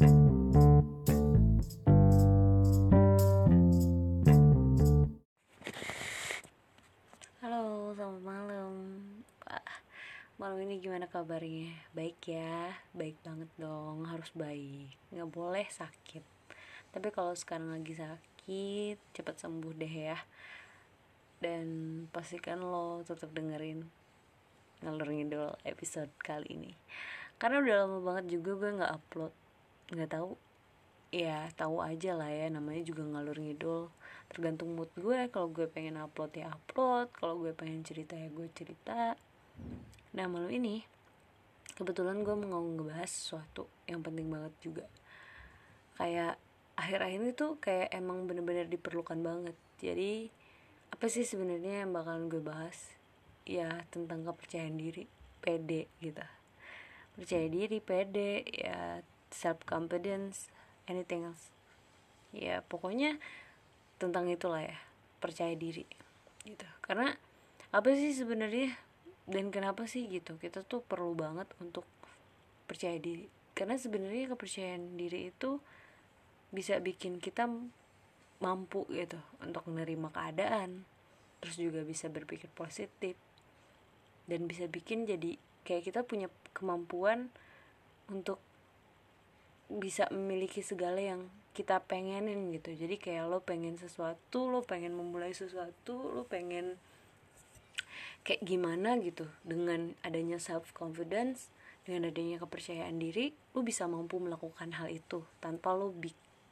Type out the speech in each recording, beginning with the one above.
Halo, selamat malam. Malam ini gimana kabarnya? Baik ya, baik banget dong, harus baik. Nggak boleh sakit. Tapi kalau sekarang lagi sakit, cepat sembuh deh ya. Dan pastikan lo tetap dengerin ngalur ngidol episode kali ini. Karena udah lama banget juga gue nggak upload, nggak tahu. Ya tahu aja lah ya, namanya juga ngalur ngidol tergantung mood gue kalau gue pengen upload ya upload kalau gue pengen cerita ya gue cerita. Nah malam ini kebetulan gue mau ngebahas sesuatu yang penting banget juga. Kayak akhir-akhir ini tuh kayak emang bener-bener diperlukan banget. Jadi apa sih sebenarnya yang bakalan gue bahas? Ya tentang kepercayaan diri pede gitu. Percaya diri pede ya self confidence anything else. Ya pokoknya tentang itulah ya percaya diri gitu. Karena apa sih sebenarnya dan kenapa sih gitu? Kita tuh perlu banget untuk percaya diri. Karena sebenarnya kepercayaan diri itu bisa bikin kita mampu gitu untuk menerima keadaan terus juga bisa berpikir positif dan bisa bikin jadi kayak kita punya kemampuan untuk bisa memiliki segala yang kita pengenin gitu. Jadi kayak lo pengen sesuatu lo pengen memulai sesuatu lo pengen kayak gimana gitu. Dengan adanya self confidence dengan adanya kepercayaan diri lo bisa mampu melakukan hal itu tanpa lo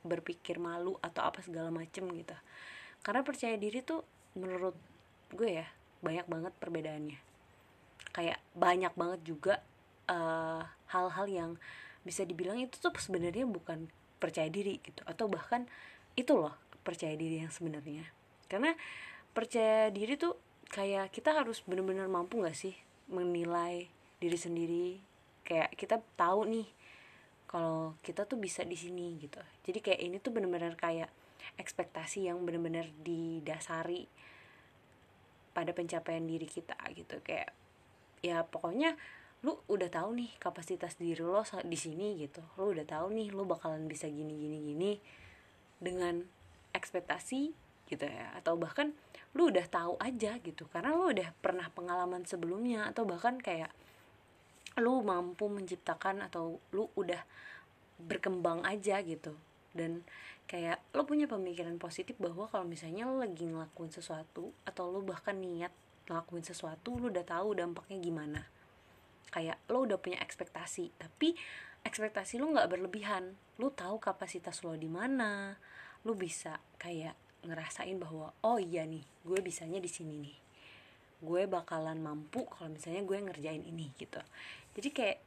berpikir malu atau apa segala macem gitu. Karena percaya diri tuh menurut gue ya banyak banget perbedaannya. Kayak banyak banget juga hal-hal uh, yang bisa dibilang itu tuh sebenarnya bukan percaya diri gitu atau bahkan itu loh percaya diri yang sebenarnya. Karena percaya diri tuh kayak kita harus benar-benar mampu nggak sih menilai diri sendiri? Kayak kita tahu nih kalau kita tuh bisa di sini gitu. Jadi kayak ini tuh benar-benar kayak ekspektasi yang benar-benar didasari pada pencapaian diri kita gitu. Kayak ya pokoknya lu udah tahu nih kapasitas diri lo di sini gitu. Lu udah tahu nih lu bakalan bisa gini gini gini dengan ekspektasi gitu ya. Atau bahkan lu udah tahu aja gitu. Karena lu udah pernah pengalaman sebelumnya atau bahkan kayak lu mampu menciptakan atau lu udah berkembang aja gitu. Dan kayak lo punya pemikiran positif bahwa kalau misalnya lo lagi ngelakuin sesuatu atau lo bahkan niat ngelakuin sesuatu lo udah tahu dampaknya gimana kayak lo udah punya ekspektasi tapi ekspektasi lo nggak berlebihan. Lo tahu kapasitas lo di mana. Lo bisa kayak ngerasain bahwa oh iya nih gue bisanya di sini nih. Gue bakalan mampu kalau misalnya gue ngerjain ini gitu. Jadi kayak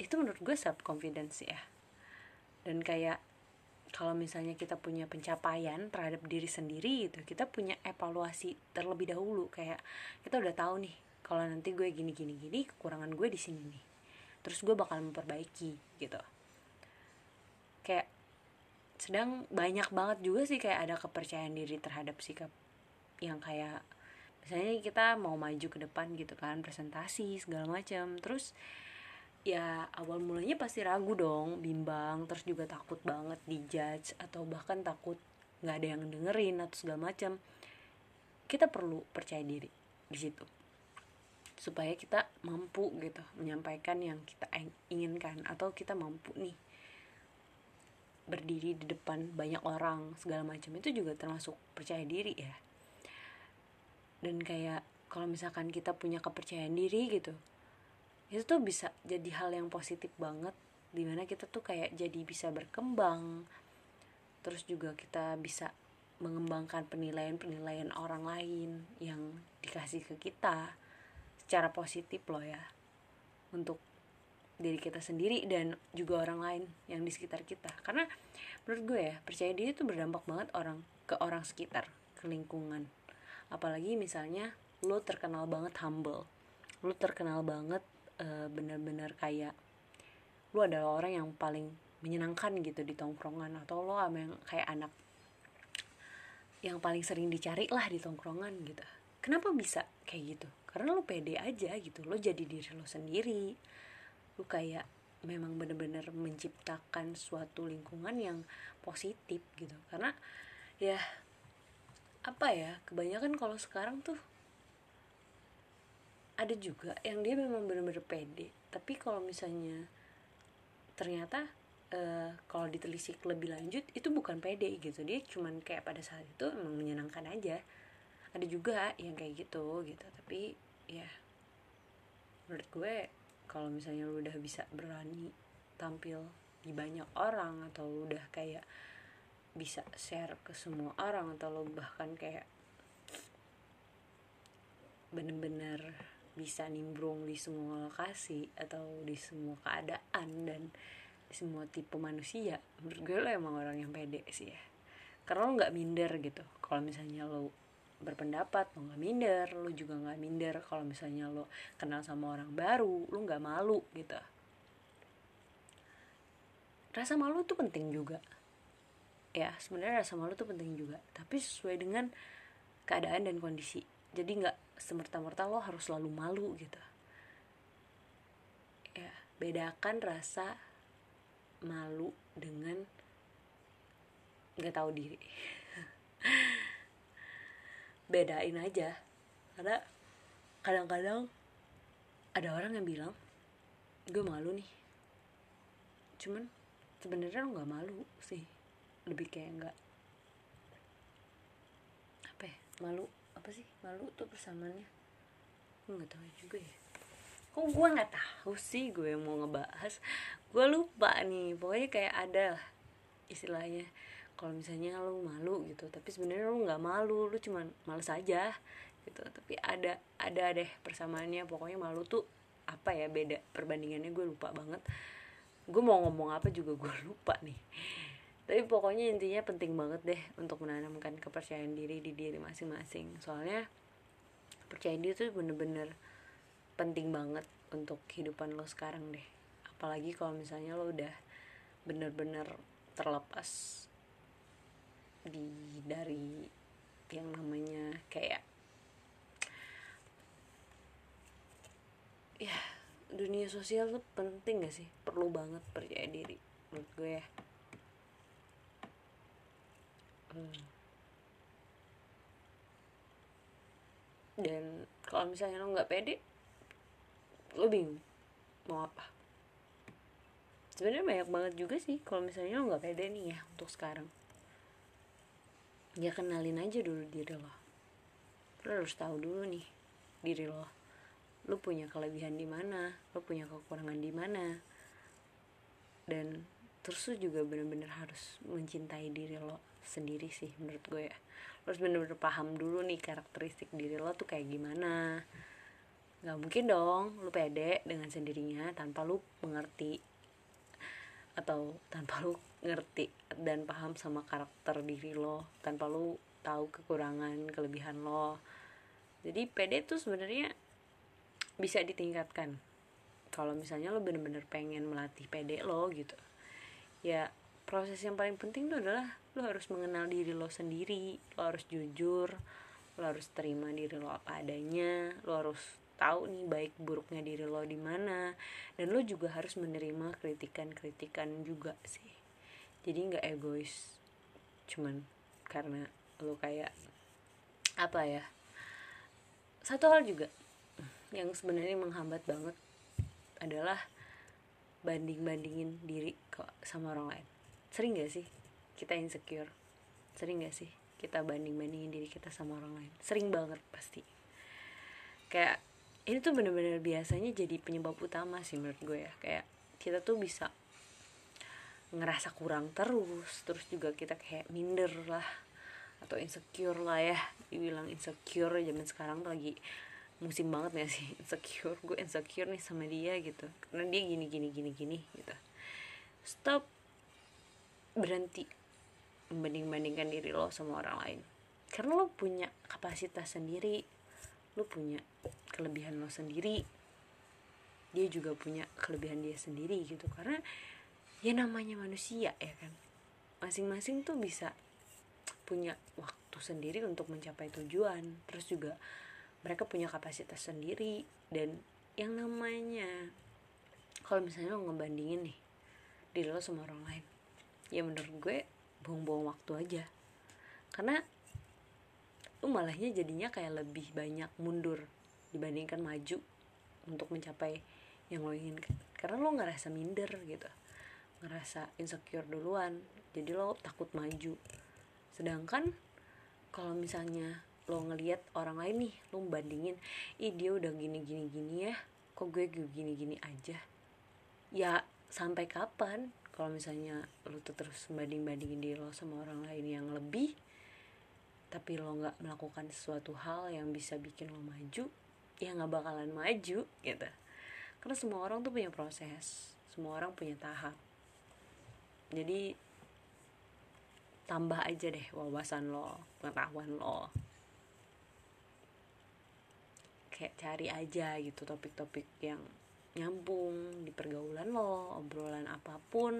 itu menurut gue self confidence ya. Dan kayak kalau misalnya kita punya pencapaian terhadap diri sendiri gitu kita punya evaluasi terlebih dahulu. Kayak kita udah tahu nih kalau nanti gue gini gini gini kekurangan gue di sini nih. Terus gue bakal memperbaiki gitu. Kayak sedang banyak banget juga sih kayak ada kepercayaan diri terhadap sikap yang kayak misalnya kita mau maju ke depan gitu kan presentasi segala macam terus ya awal mulanya pasti ragu dong bimbang terus juga takut banget dijudge atau bahkan takut nggak ada yang dengerin atau segala macam kita perlu percaya diri di situ supaya kita mampu gitu menyampaikan yang kita inginkan atau kita mampu nih berdiri di depan banyak orang segala macam. Itu juga termasuk percaya diri ya. Dan kayak kalau misalkan kita punya kepercayaan diri gitu itu tuh bisa jadi hal yang positif banget di mana kita tuh kayak jadi bisa berkembang. Terus juga kita bisa mengembangkan penilaian-penilaian orang lain yang dikasih ke kita secara positif loh ya untuk diri kita sendiri dan juga orang lain yang di sekitar kita. Karena menurut gue ya percaya diri itu berdampak banget orang ke orang sekitar ke lingkungan. Apalagi misalnya lo terkenal banget humble. Lo terkenal banget uh, bener-bener kayak lo adalah orang yang paling menyenangkan gitu di tongkrongan atau lo yang kayak anak yang paling sering dicari lah di tongkrongan gitu. Kenapa bisa kayak gitu karena lo pede aja gitu lo jadi diri lo sendiri. Lo kayak memang benar-benar menciptakan suatu lingkungan yang positif gitu. Karena ya apa ya kebanyakan kalau sekarang tuh ada juga yang dia memang benar-benar pede. Tapi kalau misalnya ternyata uh, kalau ditelisik lebih lanjut itu bukan pede gitu. Dia cuman kayak pada saat itu emang menyenangkan aja ada juga yang kayak gitu gitu. Tapi ya menurut gue kalau misalnya lu udah bisa berani tampil di banyak orang atau lu udah kayak bisa share ke semua orang atau lo bahkan kayak bener-bener bisa nimbrung di semua lokasi atau di semua keadaan dan di semua tipe manusia menurut gue lo emang orang yang pede sih ya. Karena lo nggak minder gitu kalau misalnya lo berpendapat lo nggak minder lo juga nggak minder kalau misalnya lo kenal sama orang baru lo nggak malu gitu. Rasa malu tuh penting juga. Ya sebenarnya rasa malu tuh penting juga tapi sesuai dengan keadaan dan kondisi. Jadi nggak semerta-merta lo harus selalu malu gitu. Ya bedakan rasa malu dengan nggak tahu diri bedain aja. Karena kadang-kadang ada orang yang bilang gue malu nih. Cuman sebenarnya lo nggak malu sih. Lebih kayak nggak apa ya malu apa sih malu tuh persamaannya. Gue nggak tahu juga ya. Kok gue nggak tahu sih gue mau ngebahas. Gue lupa nih. Pokoknya kayak ada lah istilahnya kalau misalnya lo malu gitu tapi sebenarnya lo nggak malu lo cuman males aja gitu. Tapi ada ada deh persamaannya. Pokoknya malu tuh apa ya beda perbandingannya gue lupa banget. Gue mau ngomong apa juga gue lupa nih. Tapi pokoknya intinya penting banget deh untuk menanamkan kepercayaan diri di diri masing-masing. Soalnya percaya diri itu bener-bener penting banget untuk kehidupan lo sekarang deh. Apalagi kalau misalnya lo udah bener-bener terlepas di dari yang namanya kayak ya dunia sosial tuh penting gak sih? Perlu banget percaya diri menurut gue ya. Hmm. dan kalau misalnya lo nggak pede lo bingung mau apa. Sebenarnya banyak banget juga sih kalau misalnya lo nggak pede nih ya untuk sekarang ya kenalin aja dulu diri lo. Lo harus tahu dulu nih diri lo. Lo punya kelebihan di mana? Lo punya kekurangan di mana? Dan terus lo juga bener-bener harus mencintai diri lo sendiri sih menurut gue ya. Lo harus bener-bener paham dulu nih karakteristik diri lo tuh kayak gimana. Nggak mungkin dong lu pede dengan sendirinya tanpa lu mengerti atau tanpa lu ngerti dan paham sama karakter diri lo tanpa lu tahu kekurangan kelebihan lo. Jadi pede tuh sebenarnya bisa ditingkatkan. Kalau misalnya lo bener-bener pengen melatih pede lo gitu ya proses yang paling penting tuh adalah lo harus mengenal diri lo sendiri lo harus jujur lo harus terima diri lo apa adanya lo harus tahu nih baik buruknya diri lo di mana. Dan lo juga harus menerima kritikan-kritikan juga sih. Jadi nggak egois cuman karena lo kayak apa ya satu hal juga yang sebenarnya menghambat banget adalah banding-bandingin diri kok sama orang lain. Sering gak sih kita insecure? Sering gak sih kita banding-bandingin diri kita sama orang lain? Sering banget pasti. Kayak ini tuh bener-bener biasanya jadi penyebab utama sih menurut gue ya. Kayak kita tuh bisa ngerasa kurang terus terus juga kita kayak minder lah atau insecure lah ya. Dibilang insecure zaman sekarang tuh lagi musim banget gak sih? Insecure gue insecure nih sama dia gitu. Karena dia gini gini gini gini gitu. Stop berhenti membanding-bandingkan diri lo sama orang lain. Karena lo punya kapasitas sendiri lo punya kelebihan lo sendiri. Dia juga punya kelebihan dia sendiri gitu. Karena ya namanya manusia ya kan? Masing-masing tuh bisa punya waktu sendiri untuk mencapai tujuan. Terus juga mereka punya kapasitas sendiri. Dan yang namanya kalau misalnya lo ngebandingin nih diri lo sama orang lain ya menurut gue buang-buang waktu aja. Karena lu malahnya jadinya kayak lebih banyak mundur dibandingkan maju untuk mencapai yang lo inginkan. Karena lo ngerasa minder gitu ngerasa insecure duluan jadi lo takut maju. Sedangkan kalau misalnya lo ngelihat orang lain nih lo bandingin ih dia udah gini gini gini ya kok gue gini gini aja? Ya sampai kapan? Kalau misalnya lo tuh terus banding bandingin diri lo sama orang lain yang lebih tapi lo nggak melakukan sesuatu hal yang bisa bikin lo maju ya nggak bakalan maju gitu. Karena semua orang tuh punya proses semua orang punya tahap. Jadi tambah aja deh wawasan lo pengetahuan lo. Kayak cari aja gitu topik-topik yang nyambung di pergaulan lo obrolan apa pun.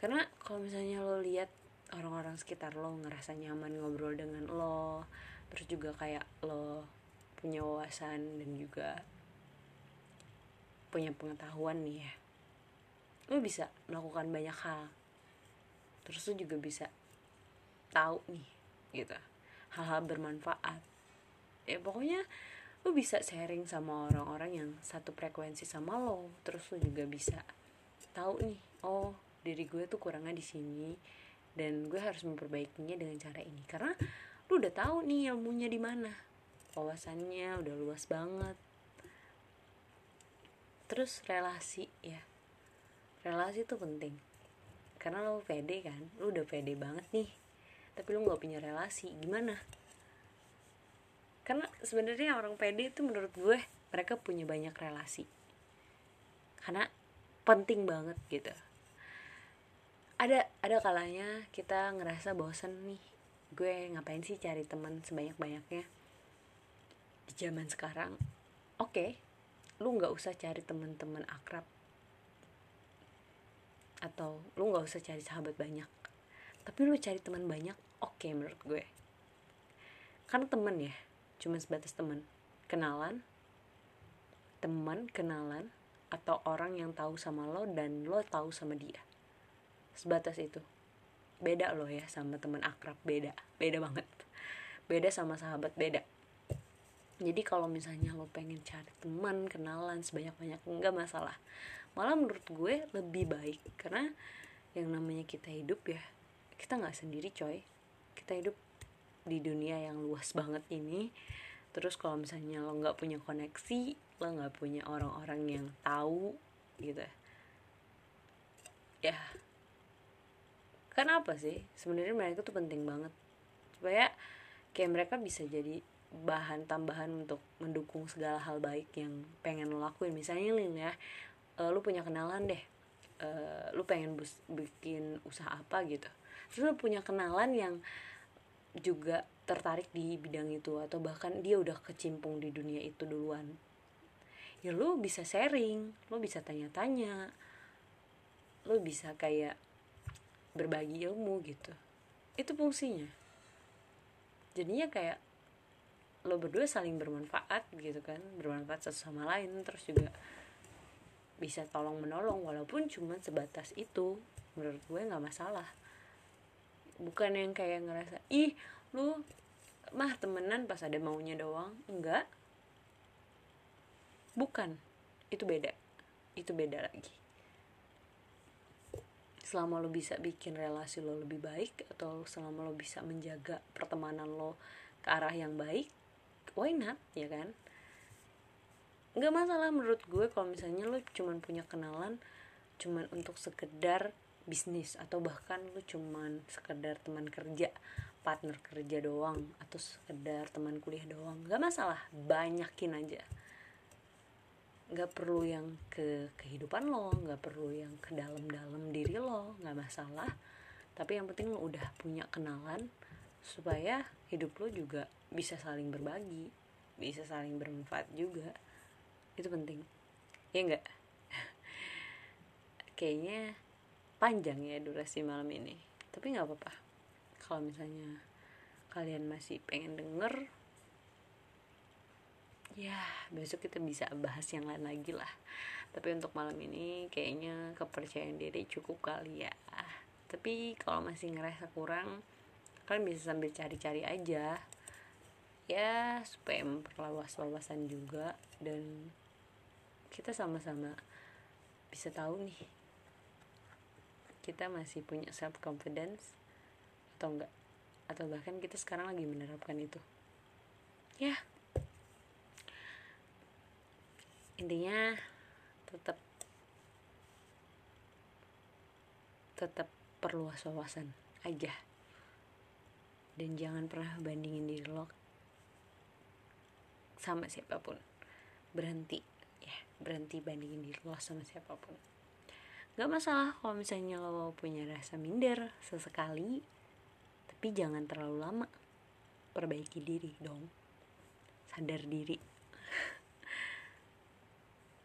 Karena kalau misalnya lo lihat orang-orang sekitar lo ngerasa nyaman ngobrol dengan lo terus juga kayak lo punya wawasan dan juga punya pengetahuan nih ya. Lo bisa melakukan banyak hal. Terus lo juga bisa tahu nih gitu. Hal-hal bermanfaat. Ya pokoknya lo bisa sharing sama orang-orang yang satu frekuensi sama lo. Terus lo juga bisa tahu nih oh diri gue tuh kurangnya di sini dan gue harus memperbaikinya dengan cara ini. Karena lu udah tahu nih ilmunya di mana. Wawasannya udah luas banget. Terus relasi ya. Relasi tuh penting. Karena lo pede kan? Lu udah pede banget nih. Tapi lu nggak punya relasi. Gimana? Karena sebenarnya orang pede itu menurut gue mereka punya banyak relasi. Karena penting banget gitu ada ada kalanya kita ngerasa bosen nih gue ngapain sih cari teman sebanyak banyaknya di zaman sekarang oke okay, lu nggak usah cari teman-teman akrab. Atau lu nggak usah cari sahabat banyak. Tapi lu cari teman banyak oke okay, menurut gue. Karena teman ya cuma sebatas teman. Kenalan teman kenalan atau orang yang tahu sama lo dan lo tahu sama dia sebatas itu. Beda loh ya sama teman akrab beda. Beda banget. Beda sama sahabat beda. Jadi kalau misalnya lo pengen cari teman kenalan sebanyak banyak nggak masalah. Malah menurut gue lebih baik karena yang namanya kita hidup ya kita nggak sendiri coy. Kita hidup di dunia yang luas banget ini. Terus kalau misalnya lo nggak punya koneksi lo nggak punya orang-orang yang tahu gitu. Ya Kenapa sih? Sebenarnya mereka tuh penting banget. Supaya kayak mereka bisa jadi bahan tambahan untuk mendukung segala hal baik yang pengen lo lakuin. Misalnya Lin ya uh, lu punya kenalan deh. Uh, lu pengen bus bikin usaha apa gitu. Terus lu punya kenalan yang juga tertarik di bidang itu atau bahkan dia udah kecimpung di dunia itu duluan. Ya lu bisa sharing lu bisa tanya-tanya lu bisa kayak berbagi ilmu gitu. Itu fungsinya. Jadinya kayak lo berdua saling bermanfaat gitu kan. Bermanfaat satu sama lain. Terus juga bisa tolong menolong walaupun cuma sebatas itu. Menurut gue nggak masalah. Bukan yang kayak ngerasa ih lu mah temenan pas ada maunya doang. Enggak. Bukan. Itu beda. Itu beda lagi selama lo bisa bikin relasi lo lebih baik atau selama lo bisa menjaga pertemanan lo ke arah yang baik why not ya kan? Nggak masalah menurut gue kalau misalnya lo cuman punya kenalan cuman untuk sekedar bisnis atau bahkan lo cuman sekedar teman kerja partner kerja doang atau sekedar teman kuliah doang nggak masalah banyakin aja nggak perlu yang ke kehidupan lo nggak perlu yang ke dalam-dalam diri lo nggak masalah. Tapi yang penting lo udah punya kenalan supaya hidup lo juga bisa saling berbagi bisa saling bermanfaat juga. Itu penting. Ya enggak kayaknya panjang ya durasi malam ini. Tapi nggak apa-apa. Kalau misalnya kalian masih pengen denger ya besok kita bisa bahas yang lain lagi lah. Tapi untuk malam ini kayaknya kepercayaan diri cukup kali ya. Tapi kalau masih ngerasa kurang kalian bisa sambil cari-cari aja. Ya supaya memperluas wawasan juga. Dan kita sama-sama bisa tahu nih kita masih punya self confidence atau enggak? Atau bahkan kita sekarang lagi menerapkan itu? Ya intinya tetap tetap perluas wawasan aja. Dan jangan pernah bandingin diri lo sama siapa pun. Berhenti ya berhenti bandingin diri lo sama siapa pun. Gak masalah kalau misalnya lo punya rasa minder sesekali tapi jangan terlalu lama. Perbaiki diri dong. Sadar diri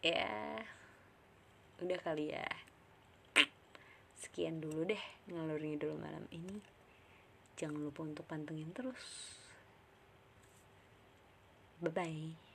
ya udah kali ya. Sekian dulu deh ngalur ngidul malam ini. Jangan lupa untuk pantengin terus. Bye bye